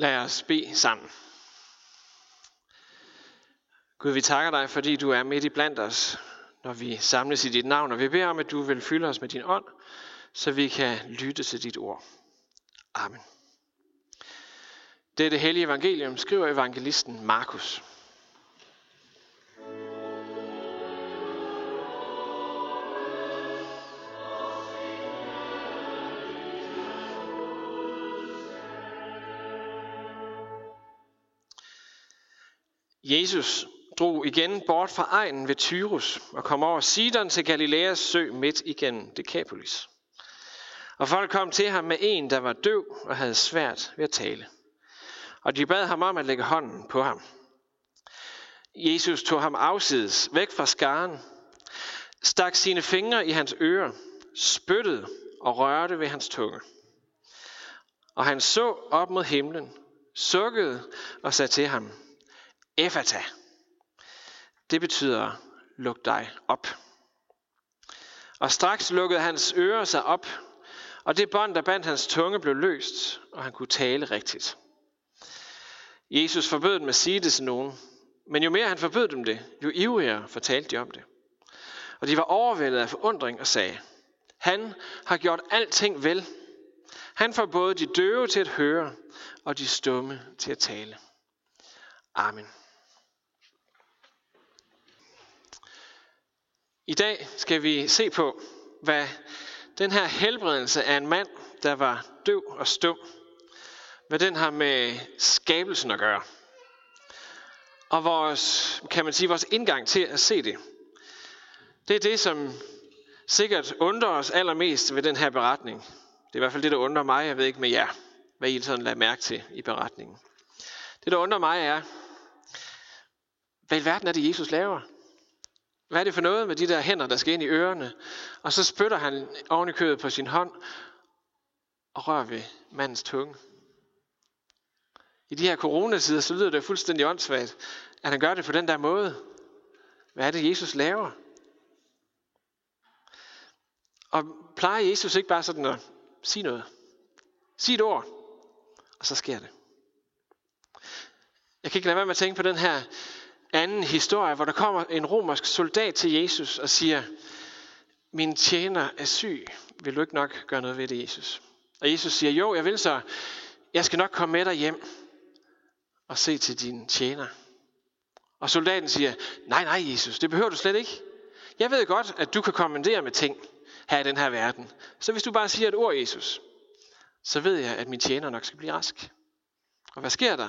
Lad os bede sammen. Gud, vi takker dig, fordi du er midt i blandt os, når vi samles i dit navn, og vi beder om, at du vil fylde os med din ånd, så vi kan lytte til dit ord. Amen. Det er det hellige evangelium, skriver evangelisten Markus. Jesus drog igen bort fra egnen ved Tyrus og kom over Sidon til Galileas sø midt igennem Decapolis. Og folk kom til ham med en, der var døv og havde svært ved at tale. Og de bad ham om at lægge hånden på ham. Jesus tog ham afsides væk fra skaren, stak sine fingre i hans ører, spyttede og rørte ved hans tunge. Og han så op mod himlen, sukkede og sagde til ham, Efata. Det betyder, luk dig op. Og straks lukkede hans ører sig op, og det bånd, der bandt hans tunge, blev løst, og han kunne tale rigtigt. Jesus forbød dem at sige det til nogen, men jo mere han forbød dem det, jo ivrigere fortalte de om det. Og de var overvældet af forundring og sagde, han har gjort alting vel. Han får både de døve til at høre, og de stumme til at tale. Amen. I dag skal vi se på, hvad den her helbredelse af en mand, der var døv og stum, hvad den har med skabelsen at gøre. Og vores, kan man sige, vores indgang til at se det. Det er det, som sikkert undrer os allermest ved den her beretning. Det er i hvert fald det, der undrer mig. Jeg ved ikke med jer, hvad I sådan lader mærke til i beretningen. Det, der undrer mig, er, hvad i verden er det, Jesus laver? Hvad er det for noget med de der hænder, der skal ind i ørerne? Og så spytter han oven i kødet på sin hånd og rører ved mandens tunge. I de her coronatider, så lyder det fuldstændig åndssvagt, at han gør det på den der måde. Hvad er det, Jesus laver? Og plejer Jesus ikke bare sådan at sige noget? Sig et ord, og så sker det. Jeg kan ikke lade være med at tænke på den her anden historie, hvor der kommer en romersk soldat til Jesus og siger, min tjener er syg, vil du ikke nok gøre noget ved det, Jesus? Og Jesus siger, jo, jeg vil så, jeg skal nok komme med dig hjem og se til din tjener. Og soldaten siger, nej, nej, Jesus, det behøver du slet ikke. Jeg ved godt, at du kan kommandere med ting her i den her verden. Så hvis du bare siger et ord, Jesus, så ved jeg, at min tjener nok skal blive rask. Og hvad sker der?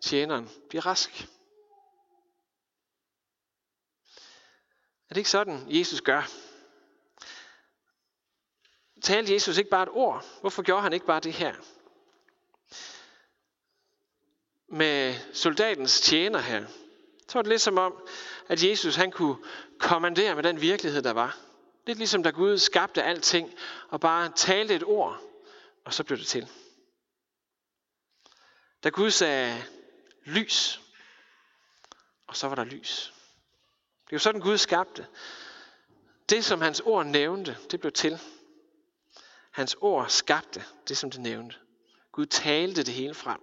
Tjeneren bliver rask. Er det ikke sådan, Jesus gør? Talte Jesus ikke bare et ord? Hvorfor gjorde han ikke bare det her? Med soldatens tjener her, så var det lidt som om, at Jesus han kunne kommandere med den virkelighed, der var. Lidt ligesom da Gud skabte alting, og bare talte et ord, og så blev det til. Da Gud sagde lys, og så var der lys. Det er jo sådan, Gud skabte. Det, som hans ord nævnte, det blev til. Hans ord skabte det, som det nævnte. Gud talte det hele frem.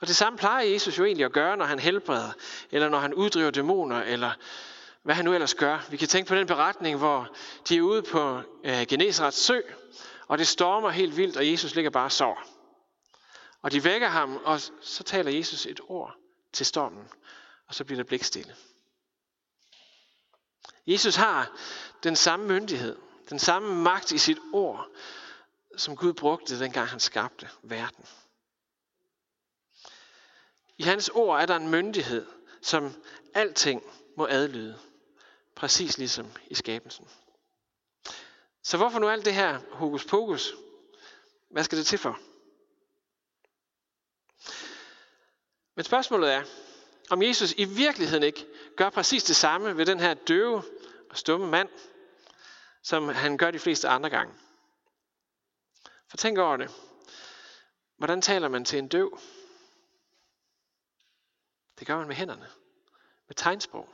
Og det samme plejer Jesus jo egentlig at gøre, når han helbreder, eller når han uddriver dæmoner, eller hvad han nu ellers gør. Vi kan tænke på den beretning, hvor de er ude på øh, Genesarets sø, og det stormer helt vildt, og Jesus ligger bare og sover. Og de vækker ham, og så taler Jesus et ord til stormen og så bliver der blikstille. Jesus har den samme myndighed, den samme magt i sit ord, som Gud brugte, dengang han skabte verden. I hans ord er der en myndighed, som alting må adlyde, præcis ligesom i skabelsen. Så hvorfor nu alt det her hokus pokus? Hvad skal det til for? Men spørgsmålet er, om Jesus i virkeligheden ikke gør præcis det samme ved den her døve og stumme mand, som han gør de fleste andre gange. For tænk over det. Hvordan taler man til en døv? Det gør man med hænderne. Med tegnsprog.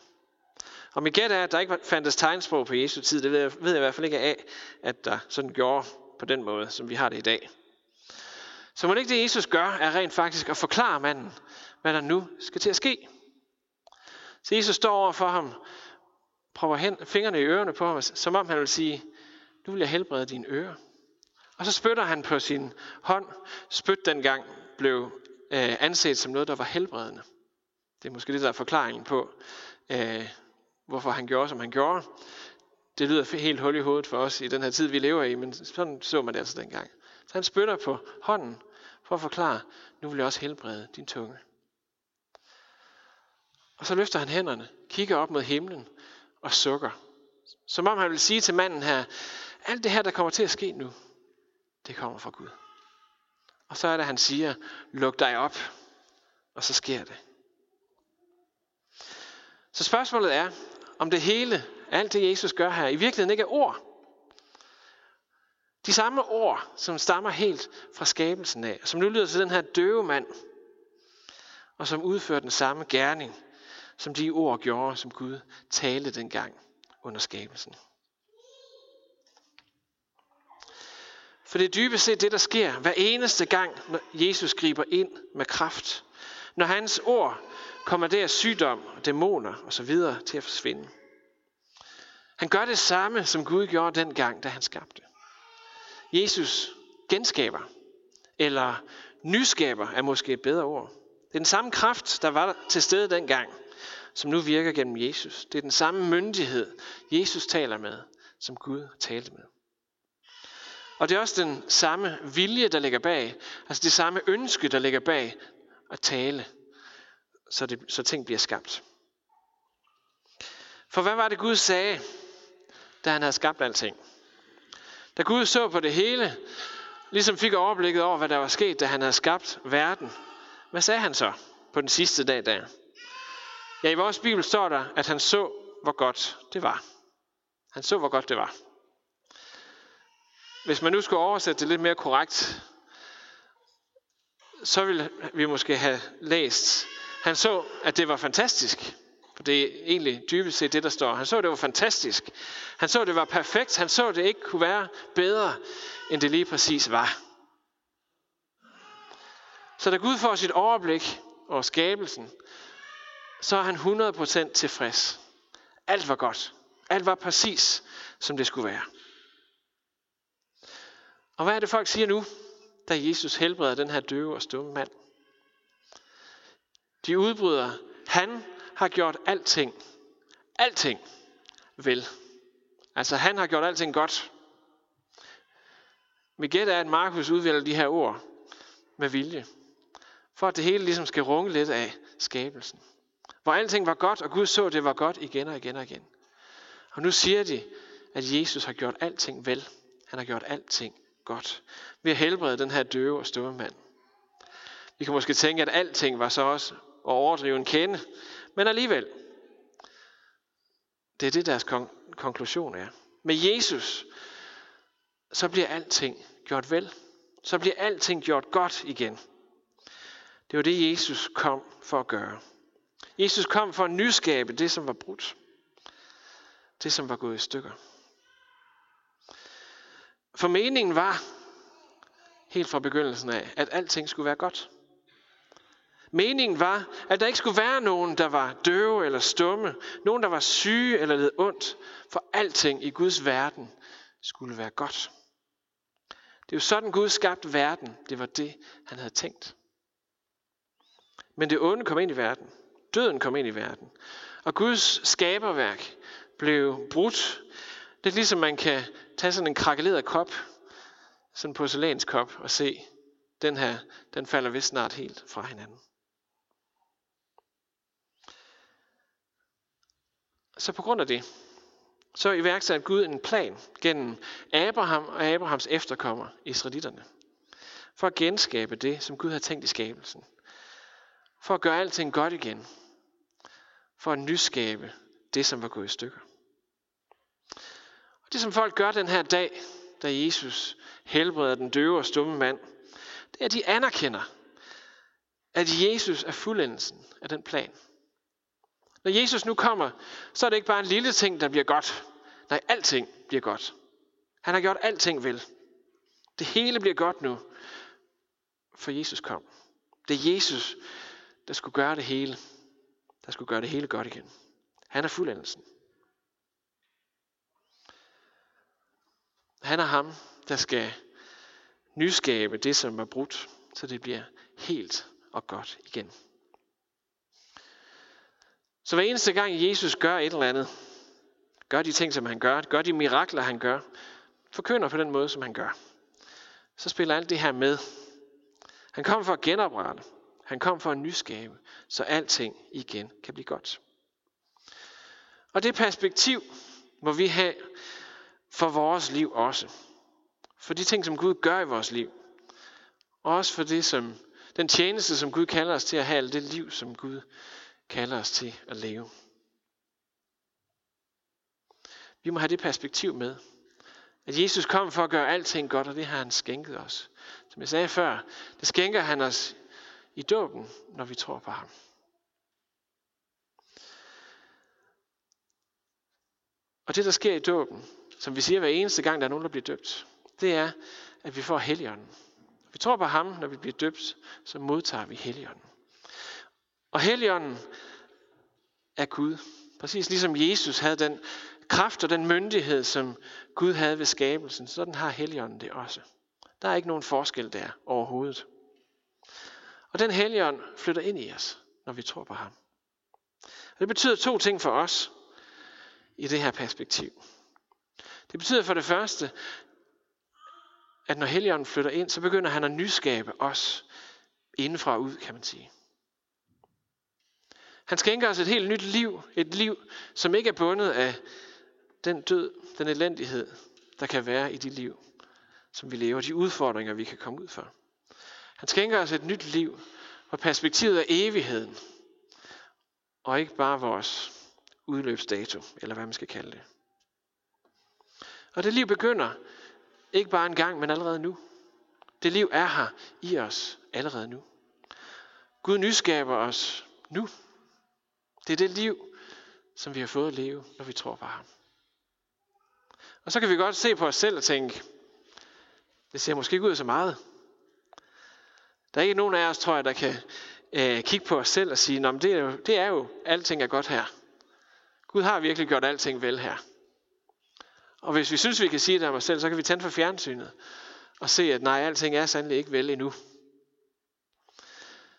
Og mit gæt er, at der ikke fandtes tegnsprog på Jesu tid. Det ved jeg, ved jeg i hvert fald ikke af, at der sådan gjorde på den måde, som vi har det i dag. Så må det ikke det, Jesus gør, er rent faktisk at forklare manden, hvad der nu skal til at ske. Så Jesus står over for ham, prøver hen, fingrene i ørerne på ham, som om han vil sige, nu vil jeg helbrede dine ører. Og så spytter han på sin hånd. Spyt dengang blev øh, anset som noget, der var helbredende. Det er måske det, der er forklaringen på, øh, hvorfor han gjorde, som han gjorde. Det lyder helt hul i hovedet for os i den her tid, vi lever i, men sådan så man det altså dengang. Så han spytter på hånden for at forklare, nu vil jeg også helbrede din tunge. Og så løfter han hænderne, kigger op mod himlen og sukker. Som om han vil sige til manden her, alt det her, der kommer til at ske nu, det kommer fra Gud. Og så er det, han siger, luk dig op, og så sker det. Så spørgsmålet er, om det hele, alt det Jesus gør her, i virkeligheden ikke er ord. De samme ord, som stammer helt fra skabelsen af, som nu lyder til den her døve mand, og som udfører den samme gerning, som de ord gjorde, som Gud talte dengang under skabelsen. For det er dybest set det, der sker hver eneste gang, når Jesus griber ind med kraft. Når hans ord kommer der sygdom, dæmoner osv. til at forsvinde. Han gør det samme, som Gud gjorde dengang, da han skabte. Jesus genskaber, eller nyskaber er måske et bedre ord. Det er den samme kraft, der var til stede dengang, som nu virker gennem Jesus. Det er den samme myndighed, Jesus taler med, som Gud talte med. Og det er også den samme vilje, der ligger bag, altså det samme ønske, der ligger bag at tale, så, det, så ting bliver skabt. For hvad var det Gud sagde, da han havde skabt alting? Da Gud så på det hele, ligesom fik overblikket over, hvad der var sket, da han havde skabt verden, hvad sagde han så på den sidste dag der? Ja, i vores bibel står der, at han så, hvor godt det var. Han så, hvor godt det var. Hvis man nu skulle oversætte det lidt mere korrekt, så ville vi måske have læst, han så, at det var fantastisk. For det er egentlig dybest set det, der står. Han så, at det var fantastisk. Han så, at det var perfekt. Han så, at det ikke kunne være bedre, end det lige præcis var. Så da Gud får sit overblik over skabelsen, så er han 100% tilfreds. Alt var godt. Alt var præcis, som det skulle være. Og hvad er det folk siger nu, da Jesus helbreder den her døve og stumme mand? De udbryder, han har gjort alting, alting vel. Altså han har gjort alting godt. Mit gæt er, at Markus udvælger de her ord med vilje. For at det hele ligesom skal runge lidt af skabelsen. Hvor alting var godt, og Gud så, at det var godt igen og igen og igen. Og nu siger de, at Jesus har gjort alting vel. Han har gjort alting godt ved at helbrede den her døve og stumme mand. Vi kan måske tænke, at alting var så også at overdrive en kende, men alligevel. Det er det, deres kon- konklusion er. Med Jesus, så bliver alting gjort vel. Så bliver alting gjort godt igen. Det var det, Jesus kom for at gøre. Jesus kom for at nyskabe det, som var brudt. Det, som var gået i stykker. For meningen var, helt fra begyndelsen af, at alting skulle være godt. Meningen var, at der ikke skulle være nogen, der var døve eller stumme, nogen, der var syge eller led ondt, for alting i Guds verden skulle være godt. Det er jo sådan, Gud skabte verden. Det var det, han havde tænkt. Men det onde kom ind i verden. Døden kom ind i verden. Og Guds skaberværk blev brudt. Det er ligesom man kan tage sådan en krakeleret kop, sådan en porcelænskop, og se, den her, den falder vist snart helt fra hinanden. Så på grund af det, så iværksatte Gud en plan gennem Abraham og Abrahams efterkommer, israelitterne, for at genskabe det, som Gud havde tænkt i skabelsen. For at gøre alting godt igen. For at nyskabe det, som var gået i stykker. Og det, som folk gør den her dag, da Jesus helbreder den døve og stumme mand, det er, at de anerkender, at Jesus er fuldendelsen af den plan. Når Jesus nu kommer, så er det ikke bare en lille ting, der bliver godt. Nej, alting bliver godt. Han har gjort alting vel. Det hele bliver godt nu. for Jesus kom. Det er Jesus, der skulle gøre det hele. Der skulle gøre det hele godt igen. Han er fuldendelsen. Han er ham, der skal nyskabe det, som er brudt, så det bliver helt og godt igen. Så hver eneste gang Jesus gør et eller andet, gør de ting, som han gør, gør de mirakler, han gør, forkynder på den måde, som han gør, så spiller alt det her med. Han kom for at genoprette. Han kom for at nyskabe, så alting igen kan blive godt. Og det perspektiv må vi have for vores liv også. For de ting, som Gud gør i vores liv. Og også for det, som, den tjeneste, som Gud kalder os til at have, eller det liv, som Gud kalder os til at leve. Vi må have det perspektiv med, at Jesus kom for at gøre alting godt, og det har han skænket os. Som jeg sagde før, det skænker han os i dåben, når vi tror på ham. Og det, der sker i dåben, som vi siger hver eneste gang, der er nogen, der bliver døbt, det er, at vi får Helligånden. Vi tror på ham, når vi bliver døbt, så modtager vi Helligånden. Og Helligånden er Gud. Præcis ligesom Jesus havde den kraft og den myndighed, som Gud havde ved skabelsen, sådan har Helligånden det også. Der er ikke nogen forskel der overhovedet. Og den Helligånd flytter ind i os, når vi tror på ham. Og det betyder to ting for os i det her perspektiv. Det betyder for det første, at når Helligånden flytter ind, så begynder han at nyskabe os indenfra og ud, kan man sige. Han skænker os et helt nyt liv. Et liv, som ikke er bundet af den død, den elendighed, der kan være i de liv, som vi lever. De udfordringer, vi kan komme ud for. Han skænker os et nyt liv, hvor perspektivet er evigheden. Og ikke bare vores udløbsdato, eller hvad man skal kalde det. Og det liv begynder ikke bare en gang, men allerede nu. Det liv er her i os allerede nu. Gud nyskaber os nu. Det er det liv, som vi har fået at leve, når vi tror på ham. Og så kan vi godt se på os selv og tænke, det ser måske ikke ud så meget. Der er ikke nogen af os, tror jeg, der kan øh, kigge på os selv og sige, men det er, jo, det er jo, alting er godt her. Gud har virkelig gjort alting vel her. Og hvis vi synes, vi kan sige det om os selv, så kan vi tænde for fjernsynet og se, at nej, alting er sandelig ikke vel endnu.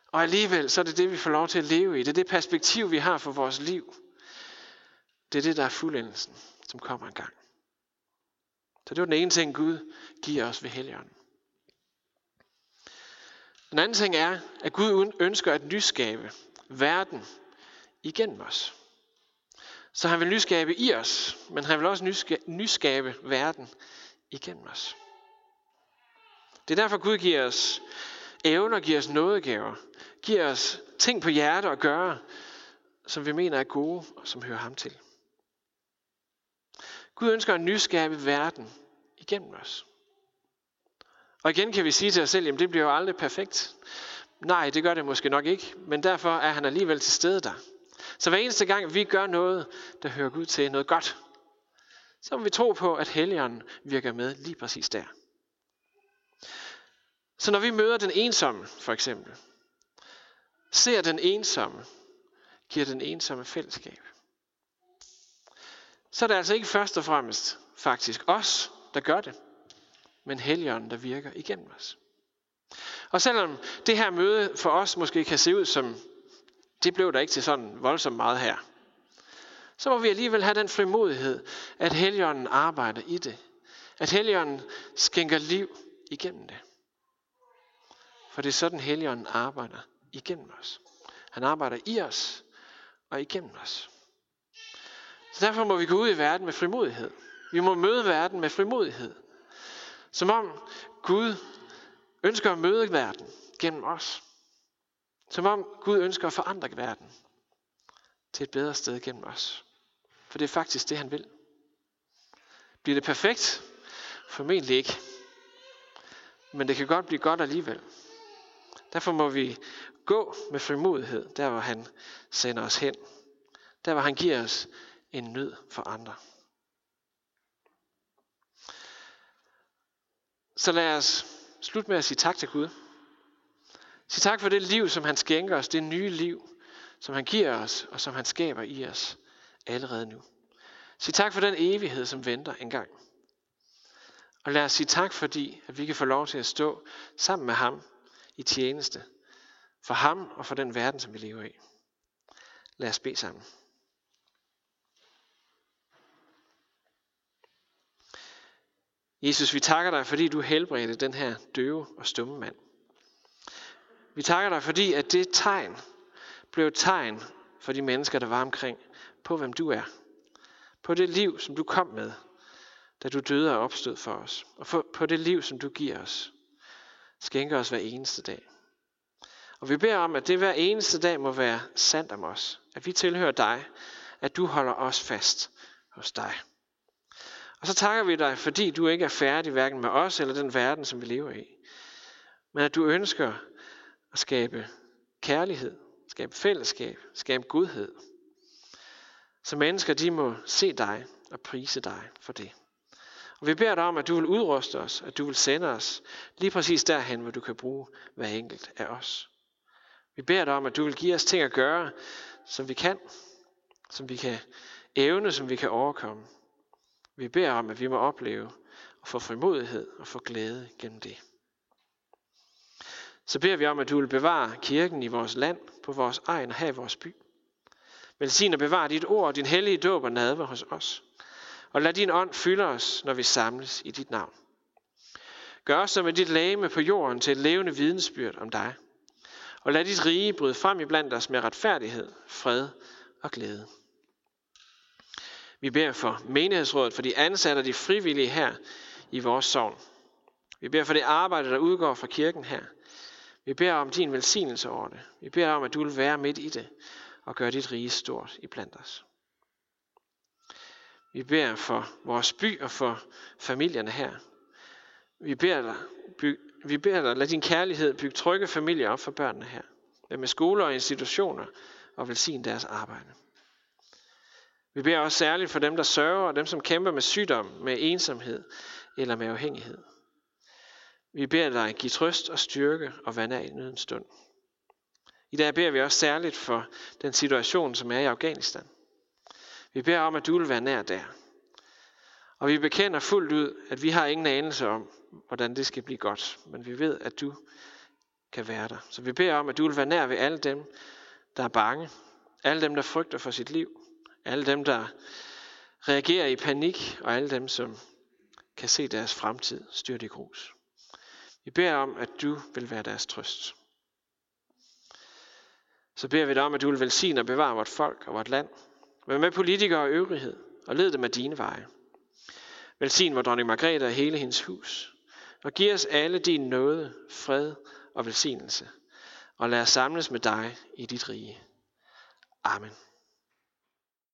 Og alligevel, så er det det, vi får lov til at leve i. Det er det perspektiv, vi har for vores liv. Det er det, der er fuldendelsen, som kommer en gang. Så det var den ene ting, Gud giver os ved Helligånden. Den anden ting er, at Gud ønsker at nyskabe verden igennem os. Så han vil nyskabe i os, men han vil også nyskabe verden igennem os. Det er derfor Gud giver os evner, giver os nådegaver, giver os ting på hjerte at gøre, som vi mener er gode og som hører ham til. Gud ønsker at nyskabe verden igennem os. Og igen kan vi sige til os selv, at det bliver jo aldrig perfekt. Nej, det gør det måske nok ikke, men derfor er han alligevel til stede der. Så hver eneste gang vi gør noget, der hører Gud til, noget godt, så må vi tro på, at Helligånden virker med lige præcis der. Så når vi møder den ensomme, for eksempel, ser den ensomme, giver den ensomme fællesskab. Så er det altså ikke først og fremmest faktisk os, der gør det, men Helligånden, der virker igennem os. Og selvom det her møde for os måske kan se ud som, det blev der ikke til sådan voldsomt meget her, så må vi alligevel have den frimodighed, at Helligånden arbejder i det. At Helligånden skænker liv igennem det. For det er sådan, Helligånden arbejder igennem os. Han arbejder i os og igennem os. Så derfor må vi gå ud i verden med frimodighed. Vi må møde verden med frimodighed. Som om Gud ønsker at møde verden gennem os. Som om Gud ønsker at forandre verden til et bedre sted gennem os. For det er faktisk det, han vil. Bliver det perfekt? Formentlig ikke. Men det kan godt blive godt alligevel. Derfor må vi gå med frimodighed, der hvor han sender os hen. Der hvor han giver os en nød for andre. Så lad os slutte med at sige tak til Gud. Sig tak for det liv, som han skænker os, det nye liv, som han giver os, og som han skaber i os allerede nu. Sig tak for den evighed, som venter engang. Og lad os sige tak, fordi at vi kan få lov til at stå sammen med ham i tjeneste. For ham og for den verden, som vi lever i. Lad os bede sammen. Jesus, vi takker dig, fordi du helbredte den her døve og stumme mand. Vi takker dig, fordi at det tegn blev et tegn for de mennesker, der var omkring, på hvem du er. På det liv, som du kom med, da du døde og opstod for os. Og på det liv, som du giver os. Skænker os hver eneste dag. Og vi beder om, at det hver eneste dag må være sandt om os. At vi tilhører dig. At du holder os fast hos dig. Og så takker vi dig, fordi du ikke er færdig hverken med os eller den verden, som vi lever i. Men at du ønsker at skabe kærlighed, skabe fællesskab, skabe godhed. Så mennesker de må se dig og prise dig for det. Og vi beder dig om, at du vil udruste os, at du vil sende os lige præcis derhen, hvor du kan bruge hver enkelt af os. Vi beder dig om, at du vil give os ting at gøre, som vi kan, som vi kan evne, som vi kan overkomme. Vi beder om, at vi må opleve og få frimodighed og få glæde gennem det. Så beder vi om, at du vil bevare kirken i vores land, på vores egen og her i vores by. Velsign og bevare dit ord, din hellige dåb og nadver hos os. Og lad din ånd fylde os, når vi samles i dit navn. Gør os som med dit lame på jorden til et levende vidensbyrd om dig. Og lad dit rige bryde frem i blandt os med retfærdighed, fred og glæde. Vi beder for menighedsrådet, for de ansatte og de frivillige her i vores sovn. Vi beder for det arbejde, der udgår fra kirken her. Vi beder om din velsignelse over det. Vi beder om, at du vil være midt i det og gøre dit rige stort i blandt os. Vi beder for vores by og for familierne her. Vi beder dig, byg, vi beder dig, lad din kærlighed bygge trygge familier op for børnene her. Med skoler og institutioner og velsigne deres arbejde. Vi beder også særligt for dem, der sørger, og dem, som kæmper med sygdom, med ensomhed eller med afhængighed. Vi beder dig give trøst og styrke og vande af i nødens stund. I dag beder vi også særligt for den situation, som er i Afghanistan. Vi beder om, at du vil være nær der. Og vi bekender fuldt ud, at vi har ingen anelse om, hvordan det skal blive godt. Men vi ved, at du kan være der. Så vi beder om, at du vil være nær ved alle dem, der er bange. Alle dem, der frygter for sit liv. Alle dem, der reagerer i panik, og alle dem, som kan se deres fremtid styrt i grus. Vi beder om, at du vil være deres trøst. Så beder vi dig om, at du vil velsigne og bevare vort folk og vort land. Vær med politikere og øvrighed, og led dem af dine veje. Velsign vor dronning Margrethe og hele hendes hus. Og giv os alle din nåde, fred og velsignelse. Og lad os samles med dig i dit rige. Amen.